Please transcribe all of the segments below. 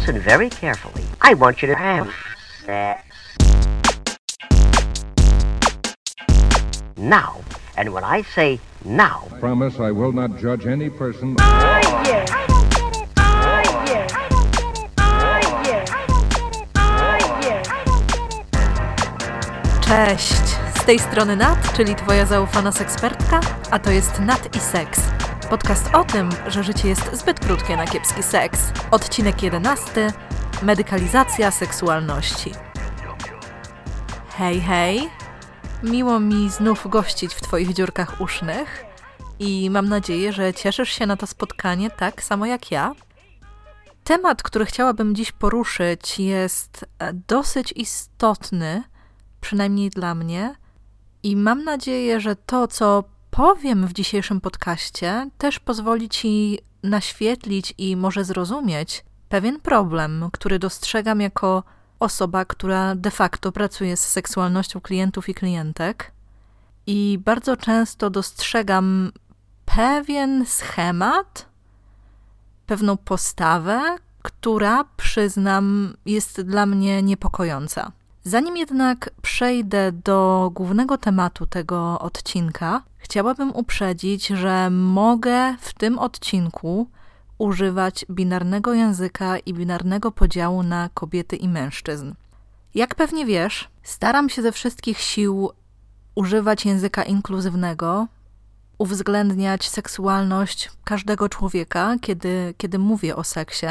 Listen very carefully. I want you to have sex. Now. And when I say now. I promise I will not judge any person. Oh, yeah. I don't get it. Cześć. Z tej strony Nat, czyli twoja zaufana sekspertka, a to jest Nat i Seks Podcast o tym, że życie jest zbyt krótkie na kiepski seks. Odcinek 11. Medykalizacja seksualności. Hej, hej! Miło mi znów gościć w Twoich dziurkach usznych i mam nadzieję, że cieszysz się na to spotkanie tak samo jak ja. Temat, który chciałabym dziś poruszyć, jest e, dosyć istotny, przynajmniej dla mnie, i mam nadzieję, że to, co powiem w dzisiejszym podcaście, też pozwoli Ci naświetlić i może zrozumieć pewien problem, który dostrzegam jako osoba, która de facto pracuje z seksualnością klientów i klientek. I bardzo często dostrzegam pewien schemat, pewną postawę, która, przyznam, jest dla mnie niepokojąca. Zanim jednak przejdę do głównego tematu tego odcinka, chciałabym uprzedzić, że mogę w tym odcinku używać binarnego języka i binarnego podziału na kobiety i mężczyzn. Jak pewnie wiesz, staram się ze wszystkich sił używać języka inkluzywnego, uwzględniać seksualność każdego człowieka, kiedy, kiedy mówię o seksie.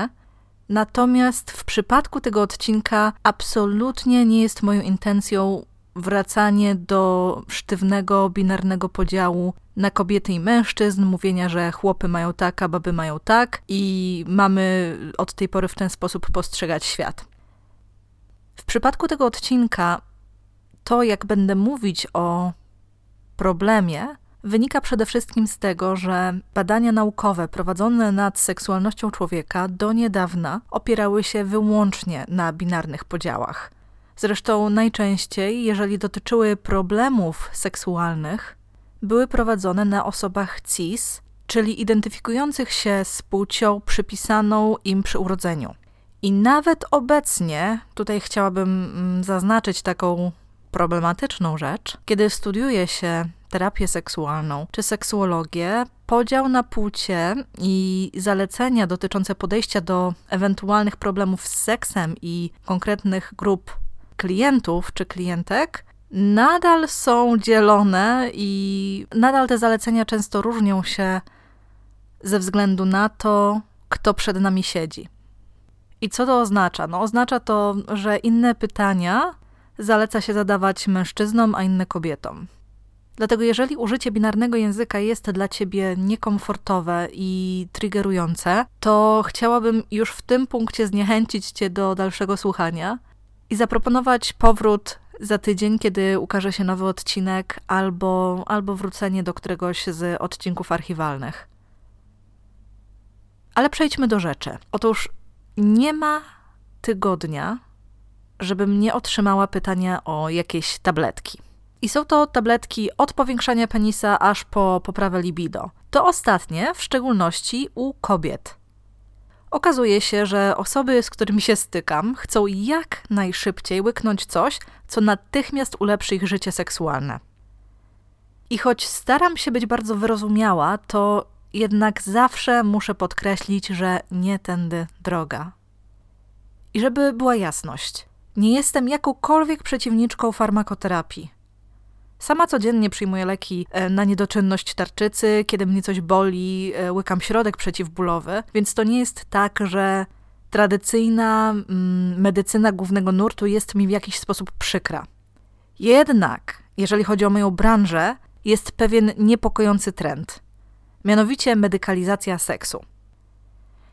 Natomiast w przypadku tego odcinka absolutnie nie jest moją intencją wracanie do sztywnego, binarnego podziału na kobiety i mężczyzn, mówienia, że chłopy mają tak, a baby mają tak i mamy od tej pory w ten sposób postrzegać świat. W przypadku tego odcinka, to jak będę mówić o problemie, wynika przede wszystkim z tego, że badania naukowe prowadzone nad seksualnością człowieka do niedawna opierały się wyłącznie na binarnych podziałach. Zresztą najczęściej, jeżeli dotyczyły problemów seksualnych, były prowadzone na osobach cis, czyli identyfikujących się z płcią przypisaną im przy urodzeniu. I nawet obecnie, tutaj chciałabym mm, zaznaczyć taką problematyczną rzecz, kiedy studiuje się terapię seksualną czy seksuologię, podział na płcie i zalecenia dotyczące podejścia do ewentualnych problemów z seksem i konkretnych grup klientów czy klientek nadal są dzielone i nadal te zalecenia często różnią się ze względu na to, kto przed nami siedzi. I co to oznacza? No, oznacza to, że inne pytania zaleca się zadawać mężczyznom, a inne kobietom. Dlatego, jeżeli użycie binarnego języka jest dla ciebie niekomfortowe i triggerujące, to chciałabym już w tym punkcie zniechęcić cię do dalszego słuchania i zaproponować powrót za tydzień, kiedy ukaże się nowy odcinek, albo, albo wrócenie do któregoś z odcinków archiwalnych. Ale przejdźmy do rzeczy. Otóż nie ma tygodnia, żebym nie otrzymała pytania o jakieś tabletki. I są to tabletki od powiększania penisa aż po poprawę libido. To ostatnie, w szczególności u kobiet. Okazuje się, że osoby, z którymi się stykam, chcą jak najszybciej łyknąć coś, co natychmiast ulepszy ich życie seksualne. I choć staram się być bardzo wyrozumiała, to jednak zawsze muszę podkreślić, że nie tędy droga. I żeby była jasność, nie jestem jakąkolwiek przeciwniczką farmakoterapii. Sama codziennie przyjmuję leki e, na niedoczynność tarczycy, kiedy mnie coś boli, e, łykam środek przeciwbólowy, więc to nie jest tak, że tradycyjna mm, medycyna głównego nurtu jest mi w jakiś sposób przykra. Jednak, jeżeli chodzi o moją branżę, jest pewien niepokojący trend. Mianowicie medykalizacja seksu.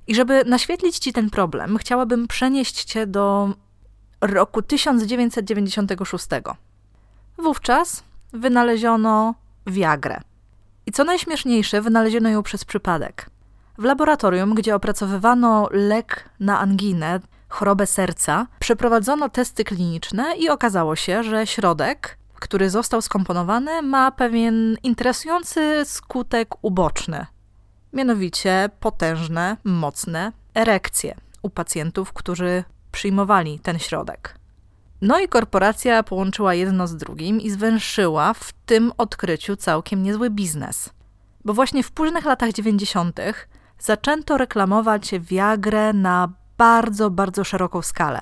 I żeby naświetlić Ci ten problem, chciałabym przenieść Cię do roku 1996. Wówczas wynaleziono Viagrę. I co najśmieszniejsze, wynaleziono ją przez przypadek. W laboratorium, gdzie opracowywano lek na anginę, chorobę serca, przeprowadzono testy kliniczne i okazało się, że środek, który został skomponowany, ma pewien interesujący skutek uboczny. Mianowicie potężne, mocne erekcje u pacjentów, którzy przyjmowali ten środek. No i korporacja połączyła jedno z drugim i zwęszyła w tym odkryciu całkiem niezły biznes. Bo właśnie w późnych latach 90. zaczęto reklamować Viagrę na bardzo, bardzo szeroką skalę.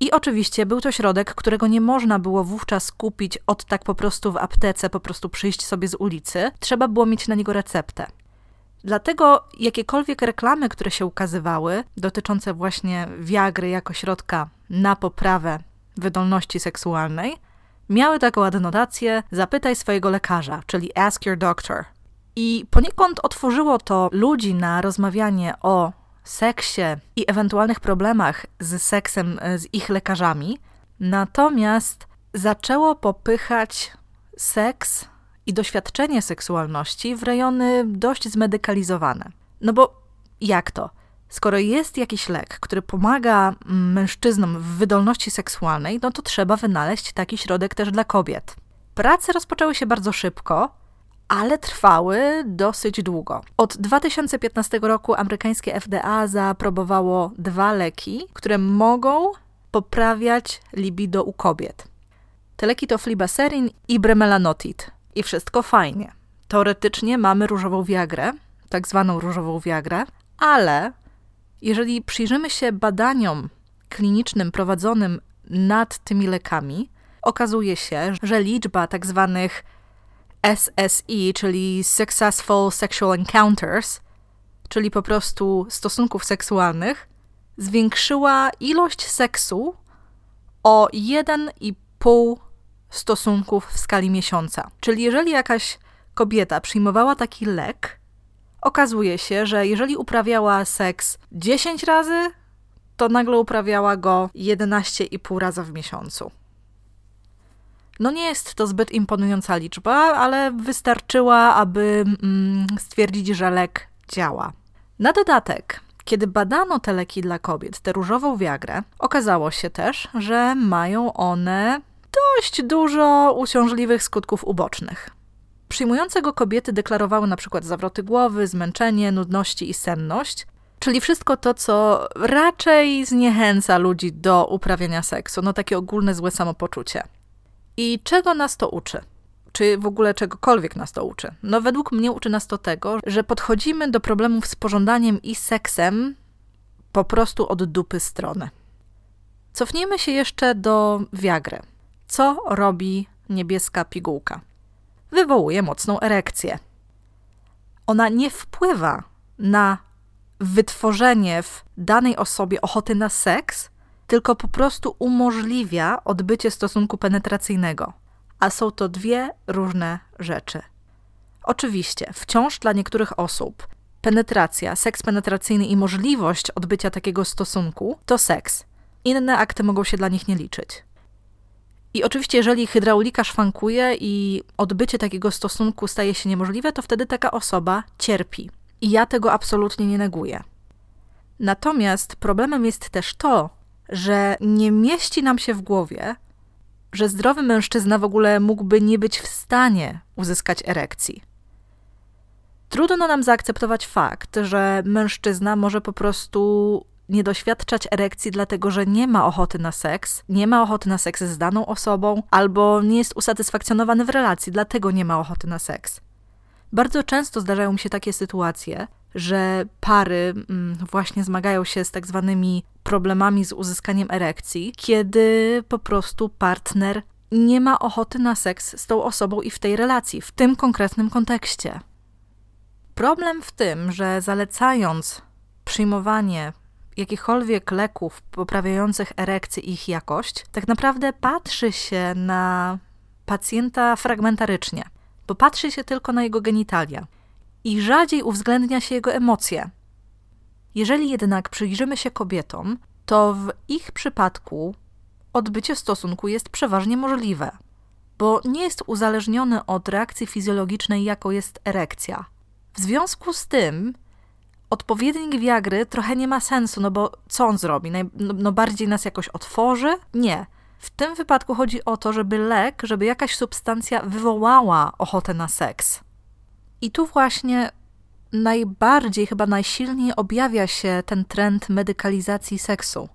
I oczywiście był to środek, którego nie można było wówczas kupić od tak po prostu w aptece, po prostu przyjść sobie z ulicy. Trzeba było mieć na niego receptę. Dlatego jakiekolwiek reklamy, które się ukazywały, dotyczące właśnie Viagry jako środka na poprawę wydolności seksualnej, miały taką adnotację zapytaj swojego lekarza, czyli ask your doctor. I poniekąd otworzyło to ludzi na rozmawianie o seksie i ewentualnych problemach z seksem e, z ich lekarzami, natomiast zaczęło popychać seks i doświadczenie seksualności w rejony dość zmedykalizowane. No bo jak to? Skoro jest jakiś lek, który pomaga mężczyznom w wydolności seksualnej, no to trzeba wynaleźć taki środek też dla kobiet. Prace rozpoczęły się bardzo szybko, ale trwały dosyć długo. Od 2015 roku amerykańskie FDA zaaprobowało dwa leki, które mogą poprawiać libido u kobiet. Te leki to flibaserin i bremelanotid. I wszystko fajnie. Teoretycznie mamy różową wiagrę, tak zwaną różową wiagrę, ale jeżeli przyjrzymy się badaniom klinicznym prowadzonym nad tymi lekami, okazuje się, że liczba tak zwanych SSE, czyli Successful Sexual Encounters, czyli po prostu stosunków seksualnych, zwiększyła ilość seksu o 1,5 stosunków w skali miesiąca. Czyli jeżeli jakaś kobieta przyjmowała taki lek, okazuje się, że jeżeli uprawiała seks 10 razy, to nagle uprawiała go 11,5 razy w miesiącu. No nie jest to zbyt imponująca liczba, ale wystarczyła, aby mm, stwierdzić, że lek działa. Na dodatek, kiedy badano te leki dla kobiet, tę różową wiagrę, okazało się też, że mają one dość dużo uciążliwych skutków ubocznych. Przyjmujące go kobiety deklarowały na przykład zawroty głowy, zmęczenie, nudności i senność, czyli wszystko to, co raczej zniechęca ludzi do uprawiania seksu, no takie ogólne złe samopoczucie. I czego nas to uczy? Czy w ogóle czegokolwiek nas to uczy? No, według mnie uczy nas to tego, że podchodzimy do problemów z pożądaniem i seksem po prostu od dupy strony. Cofnijmy się jeszcze do Viagry. Co robi niebieska pigułka? Wywołuje mocną erekcję. Ona nie wpływa na wytworzenie w danej osobie ochoty na seks, tylko po prostu umożliwia odbycie stosunku penetracyjnego. A są to dwie różne rzeczy. Oczywiście, wciąż dla niektórych osób penetracja, seks penetracyjny i możliwość odbycia takiego stosunku to seks. Inne akty mogą się dla nich nie liczyć. I oczywiście, jeżeli hydraulika szwankuje i odbycie takiego stosunku staje się niemożliwe, to wtedy taka osoba cierpi. I ja tego absolutnie nie neguję. Natomiast problemem jest też to, że nie mieści nam się w głowie, że zdrowy mężczyzna w ogóle mógłby nie być w stanie uzyskać erekcji. Trudno nam zaakceptować fakt, że mężczyzna może po prostu nie doświadczać erekcji, dlatego że nie ma ochoty na seks, nie ma ochoty na seks z daną osobą, albo nie jest usatysfakcjonowany w relacji, dlatego nie ma ochoty na seks. Bardzo często zdarzają mi się takie sytuacje, że pary mm, właśnie zmagają się z tak zwanymi problemami z uzyskaniem erekcji, kiedy po prostu partner nie ma ochoty na seks z tą osobą i w tej relacji, w tym konkretnym kontekście. Problem w tym, że zalecając przyjmowanie jakichkolwiek leków poprawiających erekcję ich jakość, tak naprawdę patrzy się na pacjenta fragmentarycznie, bo patrzy się tylko na jego genitalia i rzadziej uwzględnia się jego emocje. Jeżeli jednak przyjrzymy się kobietom, to w ich przypadku odbycie stosunku jest przeważnie możliwe, bo nie jest uzależnione od reakcji fizjologicznej, jaką jest erekcja. W związku z tym odpowiednik wiagry trochę nie ma sensu, no bo co on zrobi? No, no bardziej nas jakoś otworzy? Nie. W tym wypadku chodzi o to, żeby lek, żeby jakaś substancja wywołała ochotę na seks. I tu właśnie najbardziej, chyba najsilniej objawia się ten trend medykalizacji seksu.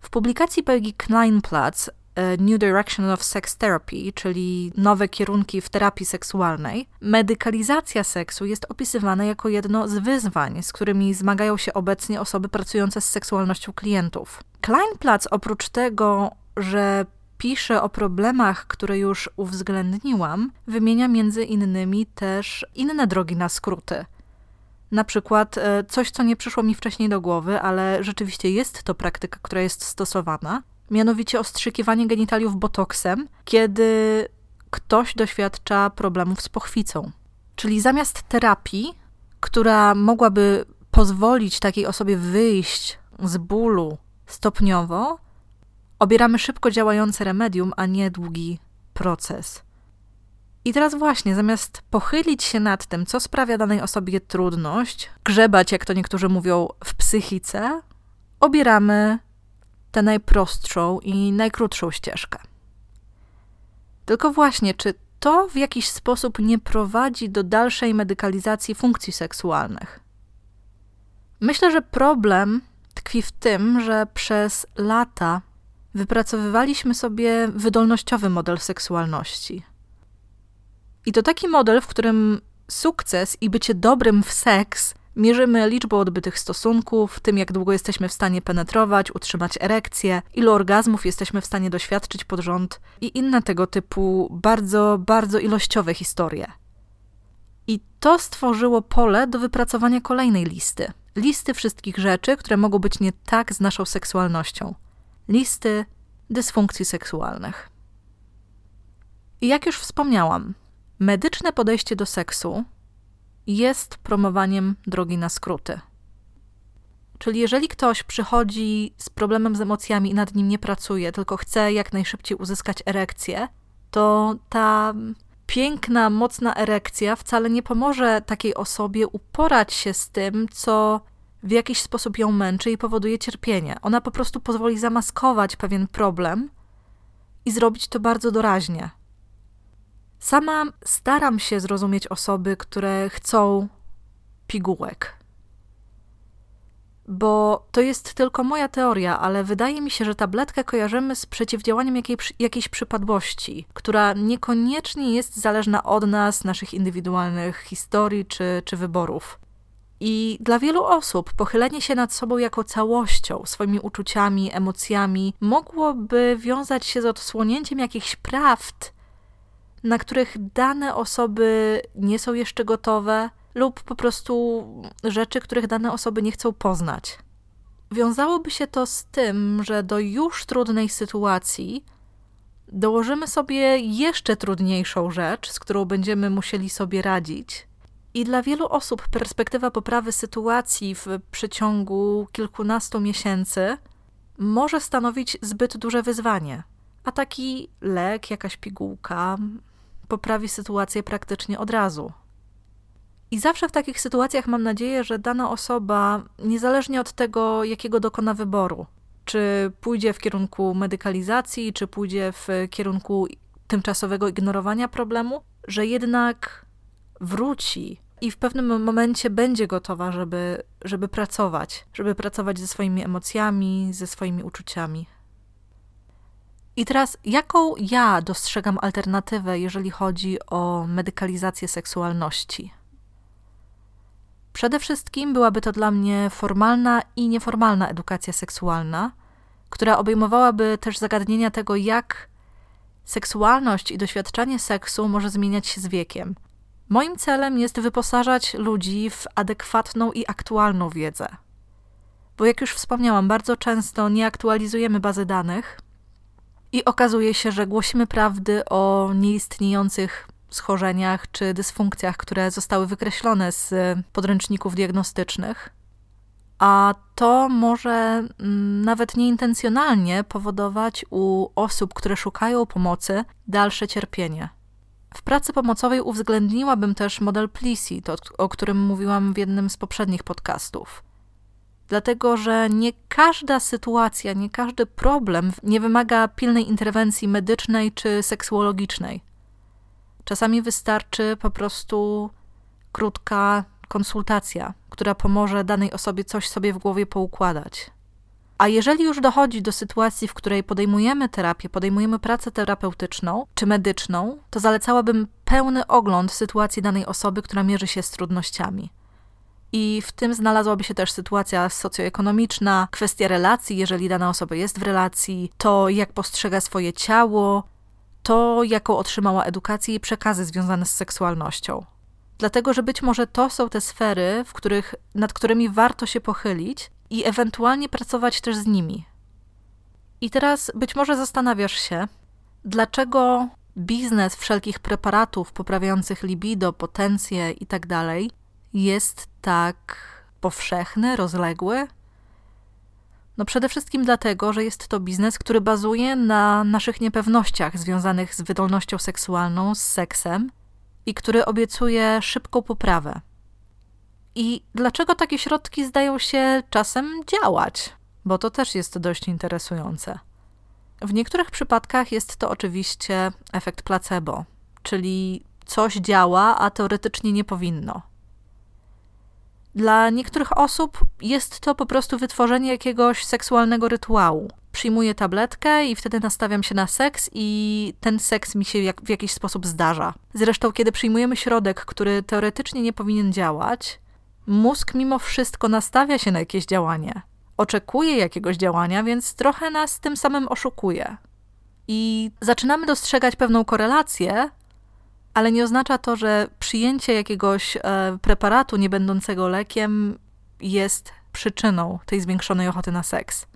W publikacji Peggy Kleinplatz New Direction of Sex Therapy, czyli nowe kierunki w terapii seksualnej, medykalizacja seksu jest opisywana jako jedno z wyzwań, z którymi zmagają się obecnie osoby pracujące z seksualnością klientów. Kleinplatz oprócz tego, że pisze o problemach, które już uwzględniłam, wymienia między innymi też inne drogi na skróty. Na przykład e, coś, co nie przyszło mi wcześniej do głowy, ale rzeczywiście jest to praktyka, która jest stosowana, mianowicie ostrzykiwanie genitaliów botoksem, kiedy ktoś doświadcza problemów z pochwicą. Czyli zamiast terapii, która mogłaby pozwolić takiej osobie wyjść z bólu stopniowo, obieramy szybko działające remedium, a nie długi proces. I teraz właśnie, zamiast pochylić się nad tym, co sprawia danej osobie trudność, grzebać, jak to niektórzy mówią, w psychice, obieramy tę najprostszą i najkrótszą ścieżkę. Tylko właśnie, czy to w jakiś sposób nie prowadzi do dalszej medykalizacji funkcji seksualnych? Myślę, że problem tkwi w tym, że przez lata wypracowywaliśmy sobie wydolnościowy model seksualności. I to taki model, w którym sukces i bycie dobrym w seks Mierzymy liczbą odbytych stosunków, tym jak długo jesteśmy w stanie penetrować, utrzymać erekcję, ilu orgazmów jesteśmy w stanie doświadczyć pod rząd i inne tego typu bardzo, bardzo ilościowe historie. I to stworzyło pole do wypracowania kolejnej listy. Listy wszystkich rzeczy, które mogą być nie tak z naszą seksualnością. Listy dysfunkcji seksualnych. I jak już wspomniałam, medyczne podejście do seksu jest promowaniem drogi na skróty. Czyli jeżeli ktoś przychodzi z problemem z emocjami i nad nim nie pracuje, tylko chce jak najszybciej uzyskać erekcję, to ta piękna, mocna erekcja wcale nie pomoże takiej osobie uporać się z tym, co w jakiś sposób ją męczy i powoduje cierpienie. Ona po prostu pozwoli zamaskować pewien problem i zrobić to bardzo doraźnie. Sama staram się zrozumieć osoby, które chcą pigułek. Bo to jest tylko moja teoria, ale wydaje mi się, że tabletkę kojarzymy z przeciwdziałaniem jakiej, jakiejś przypadłości, która niekoniecznie jest zależna od nas, naszych indywidualnych historii czy, czy wyborów. I dla wielu osób pochylenie się nad sobą jako całością, swoimi uczuciami, emocjami, mogłoby wiązać się z odsłonięciem jakichś prawd, na których dane osoby nie są jeszcze gotowe, lub po prostu rzeczy, których dane osoby nie chcą poznać. Wiązałoby się to z tym, że do już trudnej sytuacji dołożymy sobie jeszcze trudniejszą rzecz, z którą będziemy musieli sobie radzić. I dla wielu osób perspektywa poprawy sytuacji w przeciągu kilkunastu miesięcy może stanowić zbyt duże wyzwanie. A taki lek, jakaś pigułka poprawi sytuację praktycznie od razu. I zawsze w takich sytuacjach mam nadzieję, że dana osoba, niezależnie od tego, jakiego dokona wyboru, czy pójdzie w kierunku medykalizacji, czy pójdzie w kierunku tymczasowego ignorowania problemu, że jednak wróci i w pewnym momencie będzie gotowa, żeby, żeby pracować, żeby pracować ze swoimi emocjami, ze swoimi uczuciami. I teraz, jaką ja dostrzegam alternatywę, jeżeli chodzi o medykalizację seksualności? Przede wszystkim byłaby to dla mnie formalna i nieformalna edukacja seksualna, która obejmowałaby też zagadnienia tego, jak seksualność i doświadczanie seksu może zmieniać się z wiekiem. Moim celem jest wyposażać ludzi w adekwatną i aktualną wiedzę. Bo jak już wspomniałam, bardzo często nie aktualizujemy bazy danych, i okazuje się, że głosimy prawdy o nieistniejących schorzeniach czy dysfunkcjach, które zostały wykreślone z podręczników diagnostycznych. A to może mm, nawet nieintencjonalnie powodować u osób, które szukają pomocy, dalsze cierpienie. W pracy pomocowej uwzględniłabym też model Plisi, o którym mówiłam w jednym z poprzednich podcastów dlatego że nie każda sytuacja, nie każdy problem nie wymaga pilnej interwencji medycznej czy seksuologicznej. Czasami wystarczy po prostu krótka, konsultacja, która pomoże danej osobie coś sobie w głowie poukładać. A jeżeli już dochodzi do sytuacji, w której podejmujemy terapię, podejmujemy pracę terapeutyczną czy medyczną, to zalecałabym pełny ogląd sytuacji danej osoby, która mierzy się z trudnościami. I w tym znalazłaby się też sytuacja socjoekonomiczna, kwestia relacji, jeżeli dana osoba jest w relacji, to jak postrzega swoje ciało, to jaką otrzymała edukację i przekazy związane z seksualnością. Dlatego, że być może to są te sfery, w których, nad którymi warto się pochylić i ewentualnie pracować też z nimi. I teraz być może zastanawiasz się, dlaczego biznes wszelkich preparatów poprawiających libido, potencję itd. Jest tak powszechny, rozległy? No przede wszystkim dlatego, że jest to biznes, który bazuje na naszych niepewnościach związanych z wydolnością seksualną, z seksem i który obiecuje szybką poprawę. I dlaczego takie środki zdają się czasem działać? Bo to też jest dość interesujące. W niektórych przypadkach jest to oczywiście efekt placebo, czyli coś działa, a teoretycznie nie powinno. Dla niektórych osób jest to po prostu wytworzenie jakiegoś seksualnego rytuału. Przyjmuję tabletkę i wtedy nastawiam się na seks, i ten seks mi się jak, w jakiś sposób zdarza. Zresztą, kiedy przyjmujemy środek, który teoretycznie nie powinien działać, mózg mimo wszystko nastawia się na jakieś działanie. Oczekuje jakiegoś działania, więc trochę nas tym samym oszukuje. I zaczynamy dostrzegać pewną korelację, ale nie oznacza to, że przyjęcie jakiegoś e, preparatu nie będącego lekiem jest przyczyną tej zwiększonej ochoty na seks.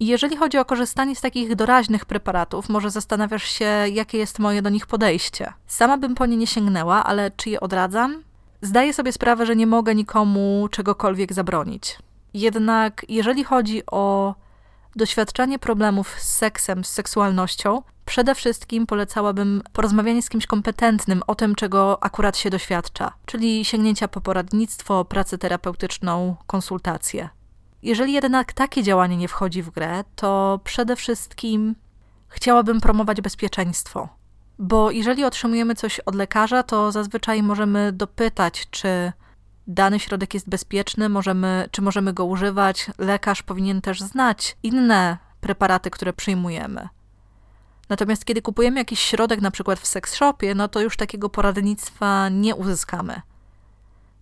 Jeżeli chodzi o korzystanie z takich doraźnych preparatów, może zastanawiasz się, jakie jest moje do nich podejście. Sama bym po nie nie sięgnęła, ale czy je odradzam? Zdaję sobie sprawę, że nie mogę nikomu czegokolwiek zabronić. Jednak jeżeli chodzi o doświadczanie problemów z seksem, z seksualnością, przede wszystkim polecałabym porozmawianie z kimś kompetentnym o tym, czego akurat się doświadcza, czyli sięgnięcia po poradnictwo, pracę terapeutyczną, konsultacje. Jeżeli jednak takie działanie nie wchodzi w grę, to przede wszystkim chciałabym promować bezpieczeństwo. Bo jeżeli otrzymujemy coś od lekarza, to zazwyczaj możemy dopytać, czy dany środek jest bezpieczny, możemy, czy możemy go używać. Lekarz powinien też znać inne preparaty, które przyjmujemy. Natomiast kiedy kupujemy jakiś środek, na przykład w seks shopie, no to już takiego poradnictwa nie uzyskamy.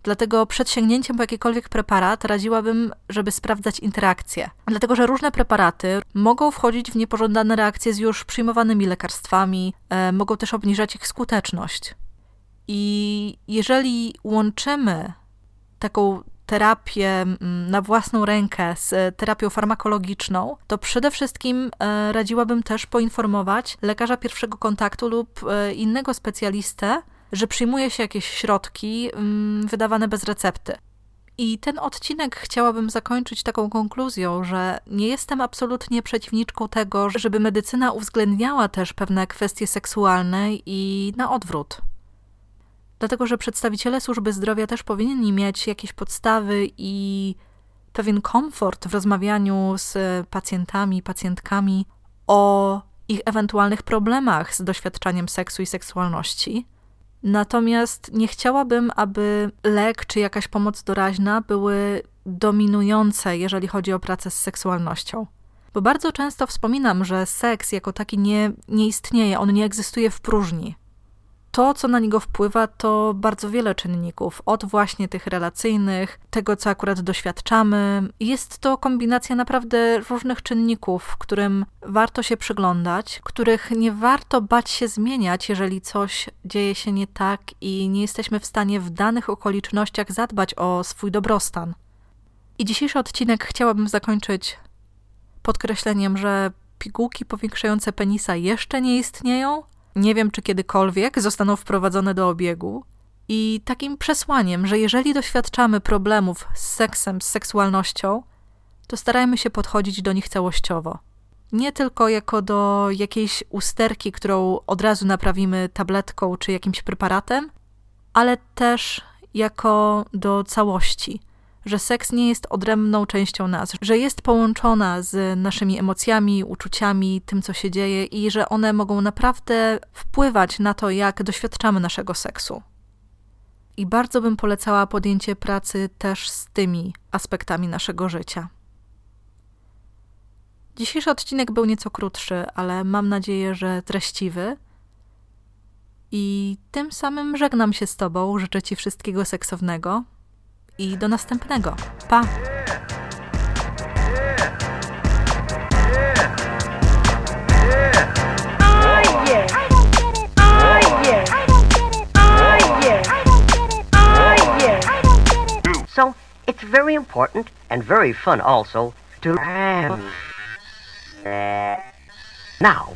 Dlatego przed sięgnięciem po jakikolwiek preparat radziłabym, żeby sprawdzać interakcje. Dlatego, że różne preparaty mogą wchodzić w niepożądane reakcje z już przyjmowanymi lekarstwami, e, mogą też obniżać ich skuteczność. I jeżeli łączymy taką terapię mm, na własną rękę z terapią farmakologiczną, to przede wszystkim e, radziłabym też poinformować lekarza pierwszego kontaktu lub e, innego specjalistę, że przyjmuje się jakieś środki mm, wydawane bez recepty. I ten odcinek chciałabym zakończyć taką konkluzją, że nie jestem absolutnie przeciwniczką tego, żeby medycyna uwzględniała też pewne kwestie seksualne i na odwrót. Dlatego, że przedstawiciele służby zdrowia też powinni mieć jakieś podstawy i pewien komfort w rozmawianiu z pacjentami, pacjentkami o ich ewentualnych problemach z doświadczaniem seksu i seksualności. Natomiast nie chciałabym, aby lek czy jakaś pomoc doraźna były dominujące, jeżeli chodzi o pracę z seksualnością. Bo bardzo często wspominam, że seks jako taki nie, nie istnieje, on nie egzystuje w próżni to, co na niego wpływa, to bardzo wiele czynników, od właśnie tych relacyjnych, tego, co akurat doświadczamy. Jest to kombinacja naprawdę różnych czynników, którym warto się przyglądać, których nie warto bać się zmieniać, jeżeli coś dzieje się nie tak i nie jesteśmy w stanie w danych okolicznościach zadbać o swój dobrostan. I dzisiejszy odcinek chciałabym zakończyć podkreśleniem, że pigułki powiększające penisa jeszcze nie istnieją, nie wiem czy kiedykolwiek zostaną wprowadzone do obiegu. I takim przesłaniem, że jeżeli doświadczamy problemów z seksem, z seksualnością, to starajmy się podchodzić do nich całościowo. Nie tylko jako do jakiejś usterki, którą od razu naprawimy tabletką czy jakimś preparatem, ale też jako do całości, że seks nie jest odrębną częścią nas, że jest połączona z naszymi emocjami, uczuciami, tym, co się dzieje i że one mogą naprawdę wpływać na to, jak doświadczamy naszego seksu. I bardzo bym polecała podjęcie pracy też z tymi aspektami naszego życia. Dzisiejszy odcinek był nieco krótszy, ale mam nadzieję, że treściwy. I tym samym żegnam się z Tobą. Życzę Ci wszystkiego seksownego i do następnego. Pa! So it's very important and very fun also to now